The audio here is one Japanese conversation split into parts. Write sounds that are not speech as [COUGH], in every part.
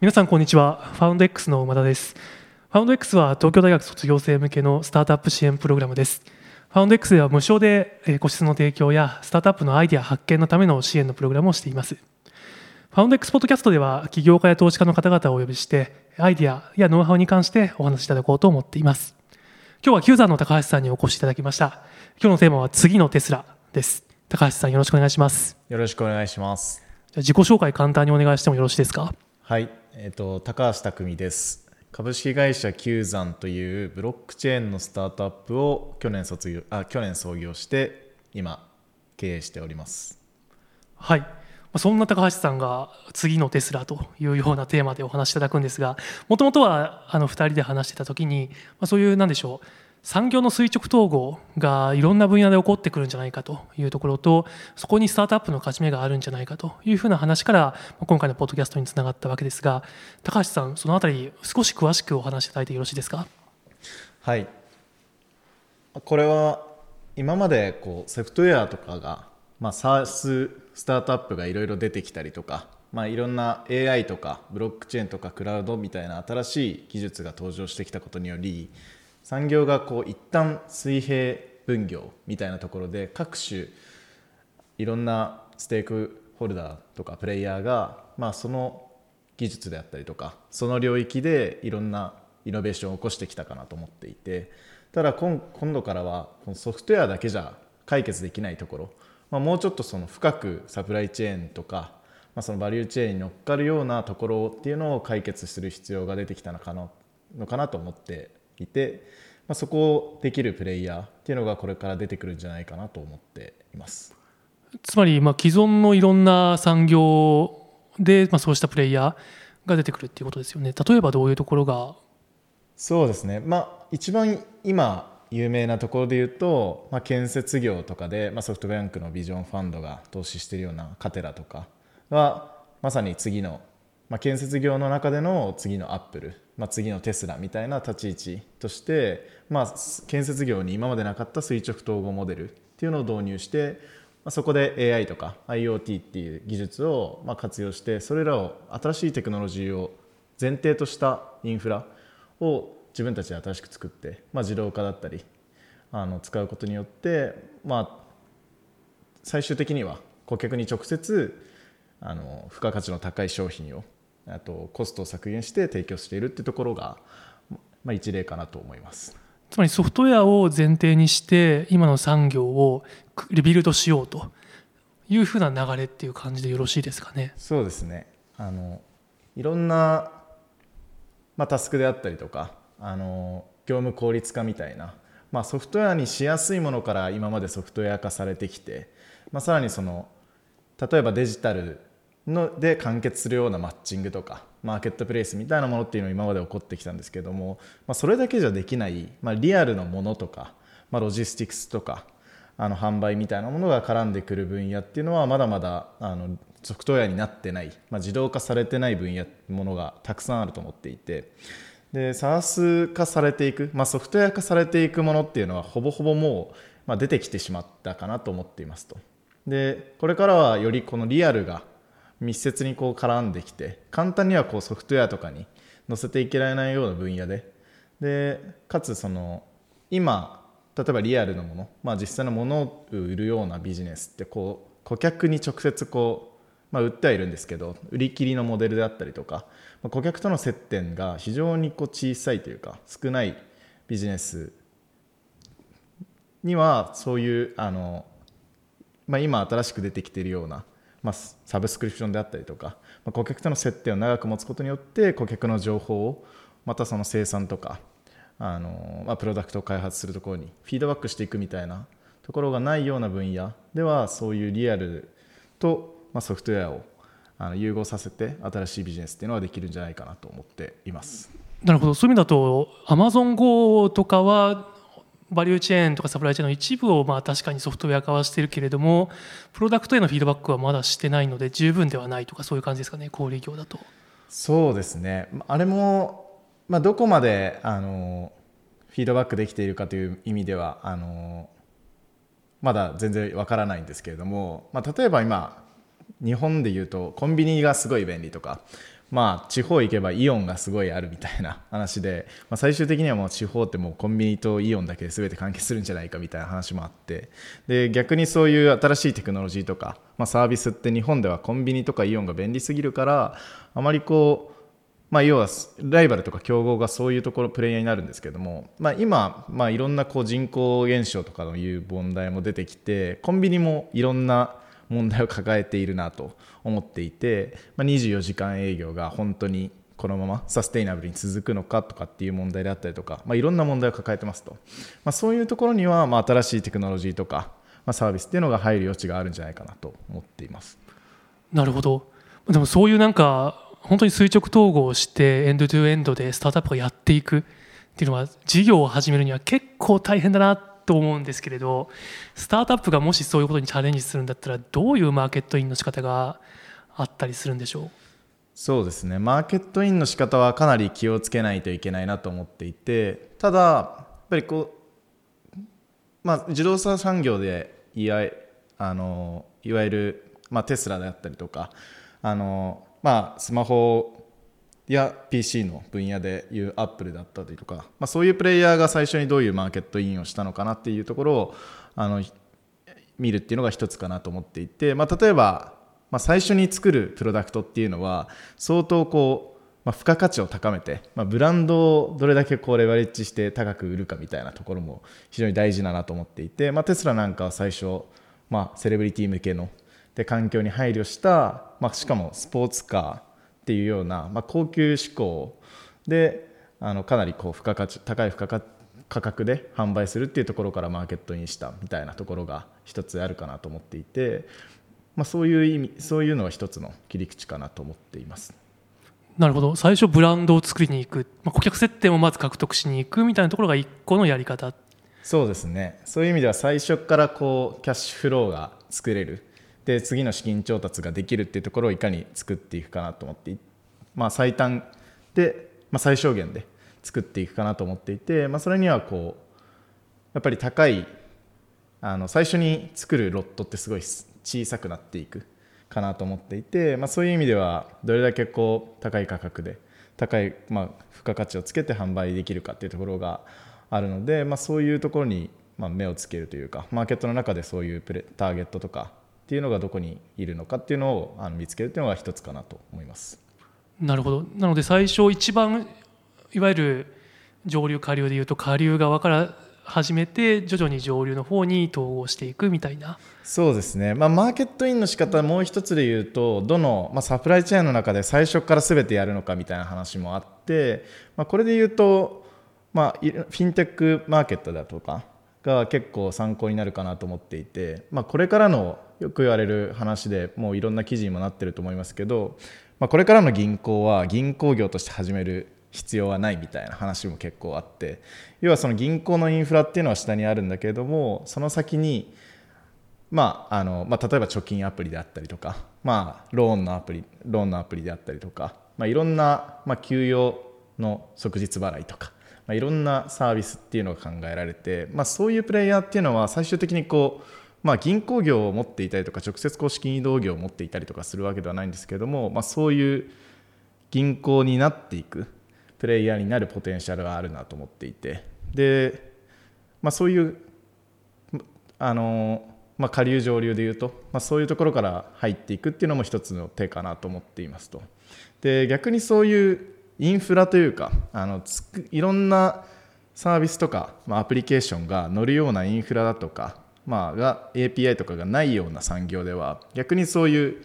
皆さんこんにちは。ファウンド X の馬田です。ファウンド X は東京大学卒業生向けのスタートアップ支援プログラムです。ファウンド X では無償で個室の提供やスタートアップのアイデア発見のための支援のプログラムをしています。ファウンド X ポッドキャストでは起業家や投資家の方々をお呼びしてアイデアやノウハウに関してお話しいただこうと思っています。今日は Q ザーの高橋さんにお越しいただきました。今日のテーマは次のテスラです。高橋さんよろしくお願いします。よろしくお願いします。自己紹介簡単にお願いしてもよろしいですか？はいえっ、と高橋匠です。株式会社 Q ザンというブロックチェーンのスタートアップを去年卒業あ去年創業して今経営しております。はい。そんな高橋さんが次のテスラというようなテーマでお話しいただくんですがもともとはあの2人で話してた時に、ま、そういうなんでしょう産業の垂直統合がいろんな分野で起こってくるんじゃないかというところとそこにスタートアップの勝ち目があるんじゃないかというふうな話から今回のポッドキャストにつながったわけですが高橋さんそのあたり少し詳しくお話しいただいてよろしいですか？はい。これは今までこうソフトウェアとかが、まあ、SaaS スタートアップがいろいろ出てきたりとかまあ、いろんな AI とかブロックチェーンとかクラウドみたいな新しい技術が登場してきたことにより産業がこう一旦水平分業みたいなところで各種いろんなステークホルダーとかプレイヤーが、まあ、その技術であったりとかその領域でいろんなイノベーションを起こしてきたかなと思っていてただ今度からはソフトウェアだけじゃ解決できないところ、まあ、もうちょっとその深くサプライチェーンとか、まあ、そのバリューチェーンに乗っかるようなところっていうのを解決する必要が出てきたのかなのかなと思っていて、まあ、そこをできるプレイヤーっていうのがこれから出てくるんじゃないかなと思っています。つまりまあ既存のいろんな産業でまあそうしたプレイヤーが出てくるっていうことですよね。例えばどういうところが？そうですね。まあ一番今有名なところで言うと、まあ、建設業とかで、まあ、ソフトバンクのビジョンファンドが投資しているようなカテラとかはまさに次の、まあ、建設業の中での次のアップルまあ、次のテスラみたいな立ち位置として、まあ、建設業に今までなかった垂直統合モデルっていうのを導入して、まあ、そこで AI とか IoT っていう技術をまあ活用してそれらを新しいテクノロジーを前提としたインフラを自分たちで新しく作って、まあ、自動化だったりあの使うことによって、まあ、最終的には顧客に直接あの付加価値の高い商品をあとコストを削減して提供しているっていうところが、まあ、一例かなと思います。つまりソフトウェアを前提にして今の産業をリビルドしようというふうな流れっていう感じでよろしいですかね？そうですね。あのいろんな、まあ、タスクであったりとかあの業務効率化みたいな、まあ、ソフトウェアにしやすいものから今までソフトウェア化されてきて、まあ、さらにその例えばデジタルので完結するようなマッチングとかマーケットプレイスみたいなものっていうのが今まで起こってきたんですけども、まあ、それだけじゃできない、まあ、リアルのものとか、まあ、ロジスティクスとかあの販売みたいなものが絡んでくる分野っていうのはまだまだあのソフトウェアになってない、まあ、自動化されてない分野ものがたくさんあると思っていてで SaaS 化されていく、まあ、ソフトウェア化されていくものっていうのはほぼほぼもう、まあ、出てきてしまったかなと思っていますと。でこれからはよりこのリアルが密接にこう絡んできて簡単にはこうソフトウェアとかに載せていけられないような分野で。でかつその今例えばリアルのもの、まあ、実際のものを売るようなビジネスってこう顧客に直接こう、まあ、売ってはいるんですけど売り切りのモデルであったりとか、まあ、顧客との接点が非常にこう小さいというか少ないビジネスにはそういうあの、まあ、今新しく出てきているようなまあ、サブスクリプションであったりとか、まあ、顧客との接点を長く持つことによって顧客の情報をまたその生産とかあの、まあ、プロダクトを開発するところにフィードバックしていくみたいなところがないような分野ではそういうリアルと、まあ、ソフトウェアをあの融合させて新しいビジネスっていうのはできるんじゃないかなと思っています。なるほどそういう意味だとアマゾン GO とかはバリューチェーンとかサプライチェーンの一部をまあ確かにソフトウェア化はしているけれどもプロダクトへのフィードバックはまだしてないので十分ではないとかそういう感じですかね小売業だと。そうですねあれも、まあ、どこまであのフィードバックできているかという意味ではあのまだ全然わからないんですけれども、まあ、例えば今日本でいうとコンビニがすごい便利とかまあ、地方行けばイオンがすごいあるみたいな [LAUGHS] 話で、まあ、最終的にはもう地方ってもうコンビニとイオンだけで全て完結するんじゃないかみたいな話もあってで逆にそういう新しいテクノロジーとか、まあ、サービスって日本ではコンビニとかイオンが便利すぎるからあまりこうまあ、要はライバルとか競合がそういうところプレイヤーになるんですけども、まあ、今、まあ、いろんなこう人口減少とかのいう問題も出てきてコンビニもいろんな問題を抱えているなと思っていて、まあ、24時間営業が本当にこのままサステイナブルに続くのかとかっていう問題であったりとか、まあ、いろんな問題を抱えてますと、まあ、そういうところにはまあ新しいテクノロジーとか、まあ、サービスっていうのが入る余地があるんじゃないかなと思っています。なるほど。でもそういうなんか本当に垂直統合してエンドトゥエンドでスタートアップがやっていくっていうのは事業を始めるには結構大変だなってと思うんですけれどスタートアップがもしそういうことにチャレンジするんだったらどういうマーケットインの仕方があったりするんでしょう？そうですね。マーケットインの仕方はかなり気をつけないといけないなと思っていてただやっぱりこう、まあ、自動車産業でいわあのいわゆる、まあ、テスラであったりとかあの、まあ、スマホや PC の分野でいうアップルだったりとか、まあ、そういうプレイヤーが最初にどういうマーケットインをしたのかなっていうところをあの見るっていうのが一つかなと思っていて、まあ、例えば、まあ、最初に作るプロダクトっていうのは相当こう、まあ、付加価値を高めて、まあ、ブランドをどれだけこうレバレッジして高く売るかみたいなところも非常に大事だなと思っていて、まあ、テスラなんかは最初、まあ、セレブリティ向けので環境に配慮した、まあ、しかもスポーツカーっていうような、まあ、高級志向であのかなりこう付加価値高い付加価値価格で販売するっていうところからマーケットインしたみたいなところが一つあるかなと思っていて、まあ、そういう意味そういうのは一つの切り口かなと思っています。なるほど。最初ブランドを作りに行く、まあ、顧客接点をまず獲得しに行くみたいなところが一個のやり方。そうですね。そういう意味では最初からこうキャッシュフローが作れるで次の資金調達ができるっていうところをいかに作っていくかなと思ってまあ、最短で、まあ、最小限で作っていくかなと思っていて、まあ、それにはこうやっぱり高いあの最初に作るロットってすごい小さくなっていくかなと思っていて、まあ、そういう意味ではどれだけこう高い価格で高い、まあ、付加価値をつけて販売できるかっていうところがあるので、まあ、そういうところにま目をつけるというかマーケットの中でそういうプレターゲットとかっていうのがどこにいるのかっていうのをあの見つけるっていうのが一つかなと思います。なるほど。なので最初一番いわゆる上流下流でいうと下流側から始めて徐々に上流の方に統合していくみたいな。そうですね、まあ、マーケットインの仕方もう一つで言うとどの、まあ、サプライチェーンの中で最初から全てやるのかみたいな話もあって、まあ、これで言うと、まあ、フィンテックマーケットだとかが結構参考になるかなと思っていて、まあ、これからのよく言われる話でもういろんな記事にもなってると思いますけどまあ、これからの銀行は銀行業として始める必要はないみたいな話も結構あって要はその銀行のインフラっていうのは下にあるんだけれどもその先にまああのまあ、例えば貯金アプリであったりとか、まあ、ローンのアプリローンのアプリであったりとか、まあ、いろんな、まあ、給与の即日払いとか、まあ、いろんなサービスっていうのが考えられて、まあ、そういうプレイヤーっていうのは最終的にこうまあ、銀行業を持っていたりとか直接公式移動業を持っていたりとかするわけではないんですけども、まあ、そういう銀行になっていくプレイヤーになるポテンシャルがあるなと思っていてで、まあ、そういうあの、まあ、下流上流でいうと、まあ、そういうところから入っていくっていうのも一つの手かなと思っていますと。で逆にそういうインフラというかあのつくいろんなサービスとか、まあ、アプリケーションが乗るようなインフラだとかまあ、が API とかがないような産業では逆にそういう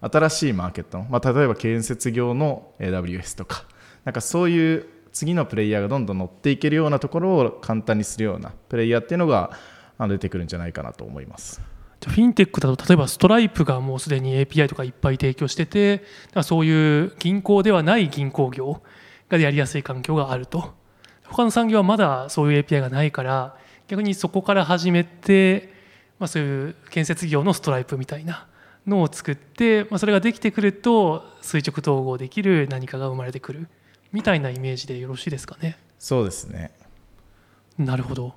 新しいマーケットの、まあ、例えば建設業の AWS とかなんかそういう次のプレイヤーがどんどん乗っていけるようなところを簡単にするようなプレイヤーっていうのが出てくるんじゃないかなと思います。フィンテックだと例えばストライプがもうすでに API とかいっぱい提供しててそういう銀行ではない銀行業がやりやすい環境があると。他の産業はまだそういう API がないから逆にそこから始めて、まあ、そういう建設業のストライプみたいなのを作って、まあ、それができてくると垂直統合できる何かが生まれてくるみたいなイメージでよろしいですかね。そうですね。なるほど。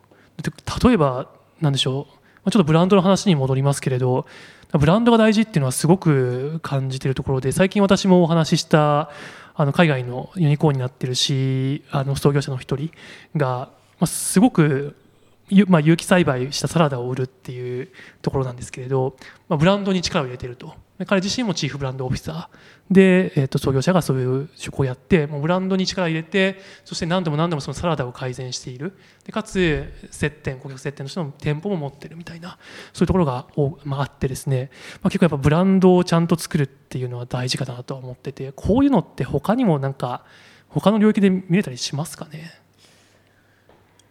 例えば何でしょうちょっとブランドの話に戻りますけれどブランドが大事っていうのはすごく感じてるところで最近私もお話ししたあの海外のユニコーンになってるしあの創業者の一人が、ま、すごくまあ、有機栽培したサラダを売るっていうところなんですけれど、まあ、ブランドに力を入れてると。彼自身もチーフブランドオフィサー。で、えー、と創業者がそういう職をやってもうブランドに力を入れてそして何度も何度もそのサラダを改善している。でかつ接点顧客接点としての店舗も持ってるみたいなそういうところが、まあ、あってですね、まあ、結構やっぱブランドをちゃんと作るっていうのは大事かなとは思っててこういうのって他にもなんか他の領域で見れたりしますかね？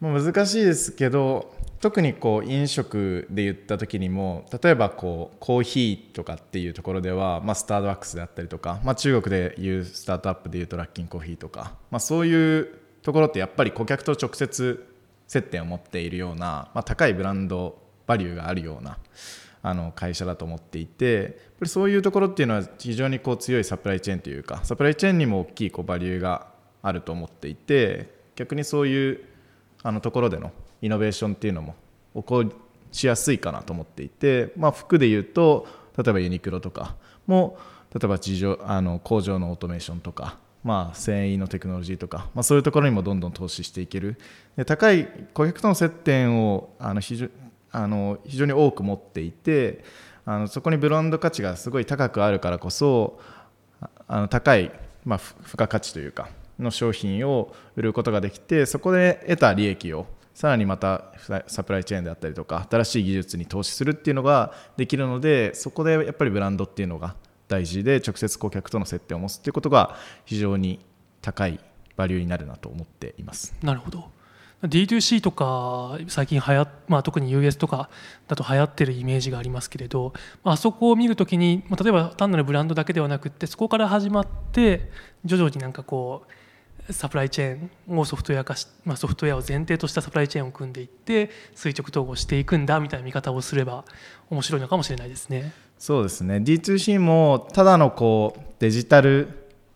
難しいですけど特にこう飲食で言った時にも例えばこうコーヒーとかっていうところでは、まあ、スターバックスであったりとか、まあ、中国でいうスタートアップでいうとラッキンコーヒーとか、まあ、そういうところってやっぱり顧客と直接接点を持っているような、まあ、高いブランドバリューがあるようなあの会社だと思っていてやっぱりそういうところっていうのは非常にこう強いサプライチェーンというかサプライチェーンにも大きいこうバリューがあると思っていて逆にそういうあのところでのイノベーションっていうのも起こしやすいかなと思っていて、まあ、服でいうと例えばユニクロとかも例えば地上あの工場のオートメーションとか、まあ、繊維のテクノロジーとか、まあ、そういうところにもどんどん投資していける。で高い顧客との接点をあの非常あの非常に多く持っていてあのそこにブランド価値がすごい高くあるからこそあの高い、まあ、付加価値というかの商品を売ることができてそこで得た利益をさらにまたサプライチェーンであったりとか新しい技術に投資するっていうのができるのでそこでやっぱりブランドっていうのが大事で直接顧客との接点を持つっていうことが非常に高いバリューになるなと思っています。なるほど D2C とか最近はや、まあ、特に US とかだと流行ってるイメージがありますけれどまあそこを見るときに例えば単なるブランドだけではなくてそこから始まって徐々になんかこうサプライチェーンをソフトウェア化し、まあ、ソフトウェアを前提としたサプライチェーンを組んでいって垂直統合していくんだみたいな見方をすれば面白いのかもしれないですね。そうですね D2C もただのこうデジタル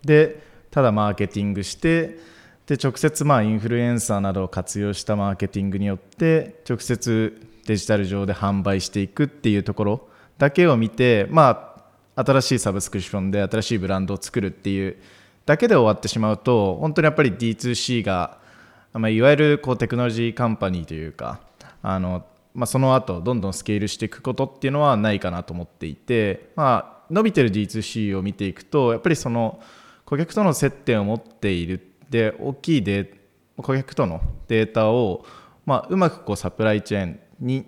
でただマーケティングしてで直接まあインフルエンサーなどを活用したマーケティングによって直接デジタル上で販売していくっていうところだけを見て、まあ、新しいサブスクリプションで新しいブランドを作るっていうだけで終わってしまうと本当にやっぱり D2C が、まあ、いわゆるこうテクノロジーカンパニーというかあの、まあ、その後どんどんスケールしていくことっていうのはないかなと思っていて、まあ、伸びてる D2C を見ていくとやっぱりその顧客との接点を持っているで大きいデ顧客とのデータを、まあ、うまくこうサプライチェーンに、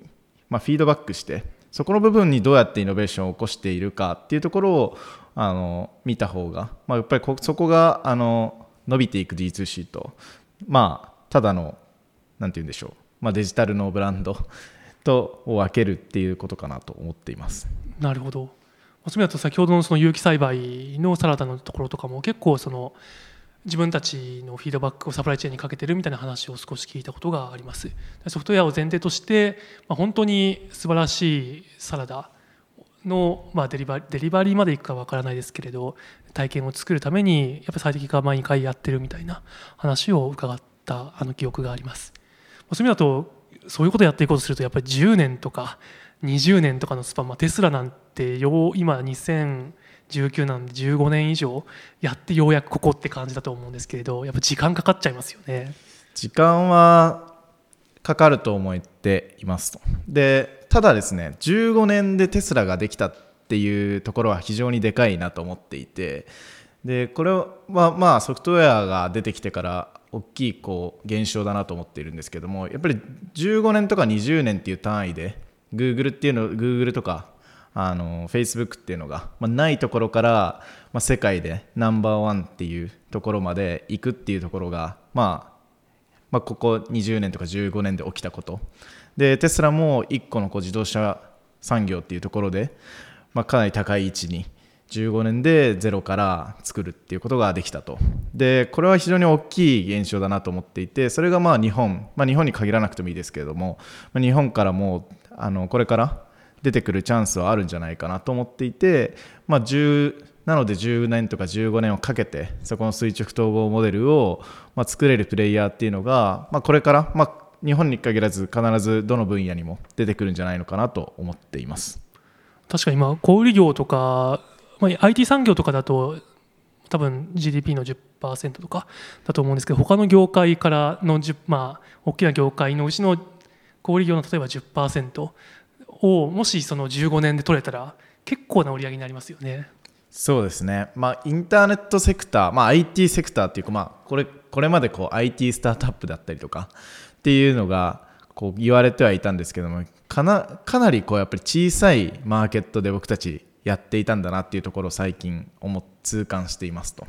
まあ、フィードバックしてそこの部分にどうやってイノベーションを起こしているかっていうところをあの見た方が、まあ、やっぱりそこがあの伸びていく D2C と、まあ、ただのなんて言うんでしょう、まあ、デジタルのブランド [LAUGHS] とを分けるっていうことかなと思っています。なるほど。そういう意味だと先ほどのその有機栽培のサラダのところとかも結構その自分たちのフィードバックをサプライチェーンにかけてるみたいな話を少し聞いたことがあります。ソフトウェアを前提として、まあ、本当に素晴らしいサラダの、まあ、デリバデリバリーまでいくかわからないですけれど体験を作るためにやっぱ最適化毎回やってるみたいな話を伺ったあの記憶があります。そういう意味だとそういうことをやっていこうとするとやっぱり10年とか20年とかのスパン、まあ、テスラなんてよう今2019なんで15年以上やってようやくここって感じだと思うんですけれどやっぱ時間かかっちゃいますよね。時間はかかると思っていますと。でただですね15年でテスラができたっていうところは非常にでかいなと思っていてでこれはまあソフトウェアが出てきてから大きいこう現象だなと思っているんですけどもやっぱり15年とか20年っていう単位で Google っていうの Google とかあの Facebook っていうのが、まあ、ないところから、まあ、世界でナンバーワンっていうところまで行くっていうところが、まあ、まあここ20年とか15年で起きたこと。でテスラも1個のこう自動車産業っていうところで、まあ、かなり高い位置に15年でゼロから作るっていうことができたと。でこれは非常に大きい現象だなと思っていてそれがまあ日本、まあ、日本に限らなくてもいいですけれども、まあ、日本からもあのこれから出てくるチャンスはあるんじゃないかなと思っていて、まあ、10なので10年とか15年をかけてそこの垂直統合モデルを、まあ、作れるプレイヤーっていうのが、まあ、これから、まあ、日本に限らず必ずどの分野にも出てくるんじゃないのかなと思っています確かに今小売業とか、まあ、IT 産業とかだと多分 GDP の10%とかだと思うんですけど他の業界からの10、まあ、大きな業界のうちの小売業の例えば10%をもしその15年で取れたら結構な売り上げになりますよね。そうですね、まあ、インターネットセクター、まあ、IT セクターっていうか、まあ、これこれまでこう IT スタートアップだったりとかっていうのがこう言われてはいたんですけどもかなかなりこうやっぱり小さいマーケットで僕たちやっていたんだなっていうところを最近思痛感していますと。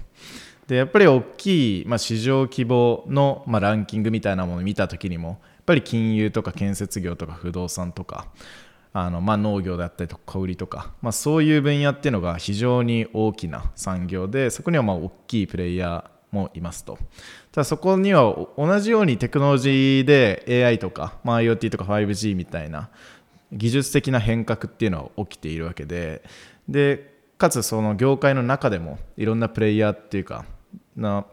でやっぱり大きい、まあ、市場規模の、まあ、ランキングみたいなものを見た時にもやっぱり金融とか建設業とか不動産とかあのまあ、農業だったりとか小売りとか、まあ、そういう分野っていうのが非常に大きな産業でそこにはまあ大きいプレイヤーもいますとただそこには同じようにテクノロジーで AI とか、まあ、IoT とか 5G みたいな技術的な変革っていうのは起きているわけででかつその業界の中でもいろんなプレイヤーっていうかな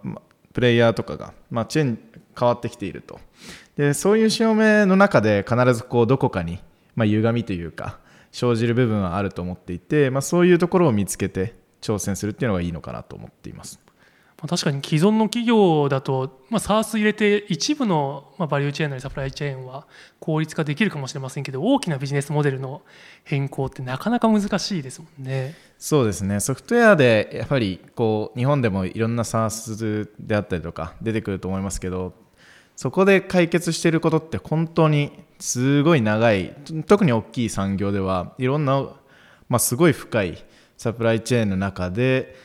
プレイヤーとかが、まあ、チェン変わってきているとでそういう潮目の中で必ずこうどこかにまあ、歪みというか生じる部分はあると思っていて、まあ、そういうところを見つけて挑戦するっていうのがいいのかなと思っています。確かに既存の企業だと、まあ、SARS 入れて一部の、ま、バリューチェーンなりサプライチェーンは効率化できるかもしれませんけど大きなビジネスモデルの変更ってなかなか難しいですもんね。そうですねソフトウェアでやっぱりこう日本でもいろんな SARS であったりとか出てくると思いますけどそこで解決していることって本当にすごい長い特に大きい産業ではいろんな、まあ、すごい深いサプライチェーンの中で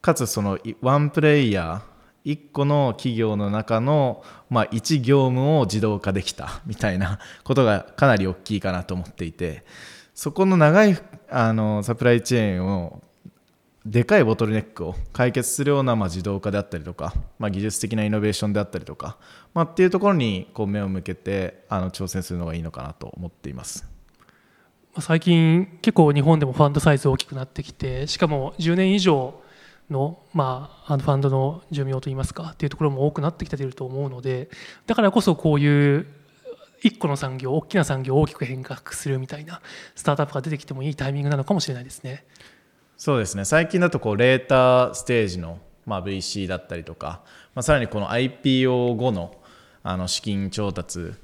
かつそのワンプレイヤー1個の企業の中の、まあ、1業務を自動化できたみたいなことがかなり大きいかなと思っていてそこの長いあのサプライチェーンをでかいボトルネックを解決するようなまあ自動化であったりとか、まあ、技術的なイノベーションであったりとか、まあ、っていうところにこう目を向けてあの挑戦するのがいいのかなと思っています。最近結構日本でもファンドサイズ大きくなってきてしかも10年以上の,、まあ、あのファンドの寿命といいますかっていうところも多くなってきていると思うのでだからこそこういう一個の産業大きな産業を大きく変革するみたいなスタートアップが出てきてもいいタイミングなのかもしれないですね。そうですね最近だとこうレーターステージの、まあ、VC だったりとか、まあ、さらにこの IPO 後のあの資金調達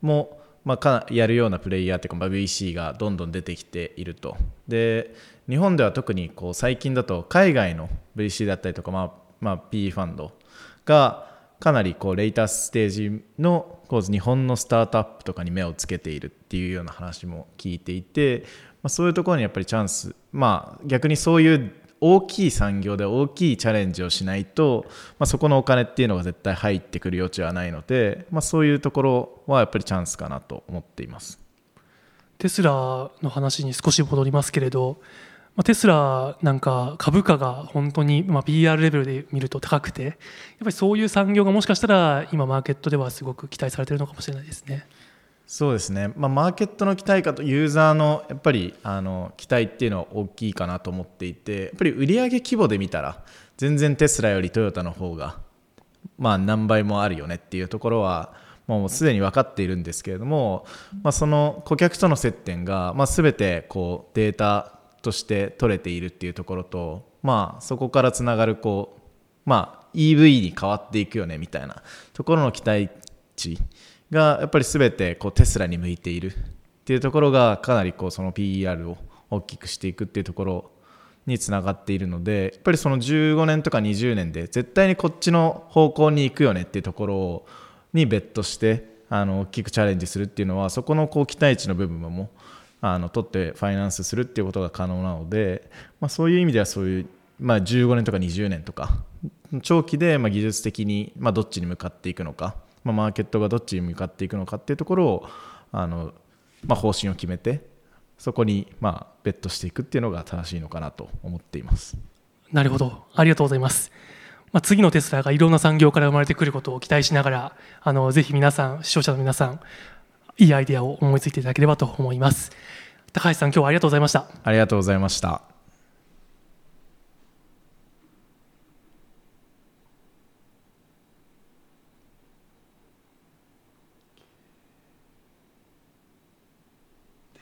も、まあ、やるようなプレイヤーというか、まあ、VC がどんどん出てきていると。で日本では特にこう最近だと海外の VC だったりとか、まあまあ、PE ファンドがかなりこうレーターステージのこう日本のスタートアップとかに目をつけているっていうような話も聞いていて、まあ、そういうところにやっぱりチャンスまあ逆にそういう大きい産業で大きいチャレンジをしないと、まあ、そこのお金っていうのが絶対入ってくる余地はないので、まあ、そういうところはやっぱりチャンスかなと思っていますテスラの話に少し戻りますけれど、まあ、テスラなんか株価が本当に、まあ、PR レベルで見ると高くてやっぱりそういう産業がもしかしたら今マーケットではすごく期待されてるのかもしれないですね。そうですね、まあ、マーケットの期待かとユーザーのやっぱりあの期待っていうのは大きいかなと思っていてやっぱり売上規模で見たら全然テスラよりトヨタの方がまあ何倍もあるよねっていうところはもうすでに分かっているんですけれども、まあ、その顧客との接点が、まあ、全てこうデータとして取れているっていうところと、まあ、そこからつながるこう、まあ、EV に変わっていくよねみたいなところの期待値がやっぱり全てこうテスラに向いているっていうところがかなりこうその PER を大きくしていくっていうところにつながっているのでやっぱりその15年とか20年で絶対にこっちの方向に行くよねっていうところにベットしてあの大きくチャレンジするっていうのはそこのこう期待値の部分もあの取ってファイナンスするっていうことが可能なので、まあ、そういう意味ではそういう、まあ、15年とか20年とか長期でま技術的にまどっちに向かっていくのかまあ、マーケットがどっちに向かっていくのかっていうところをあの、まあ、方針を決めてそこにまあベットしていくっていうのが正しいのかなと思っています。なるほど。ありがとうございます、まあ、次のテスラがいろんな産業から生まれてくることを期待しながらあのぜひ皆さん視聴者の皆さんいいアイデアを思いついていただければと思います。高橋さん今日はありがとうございました。ありがとうございました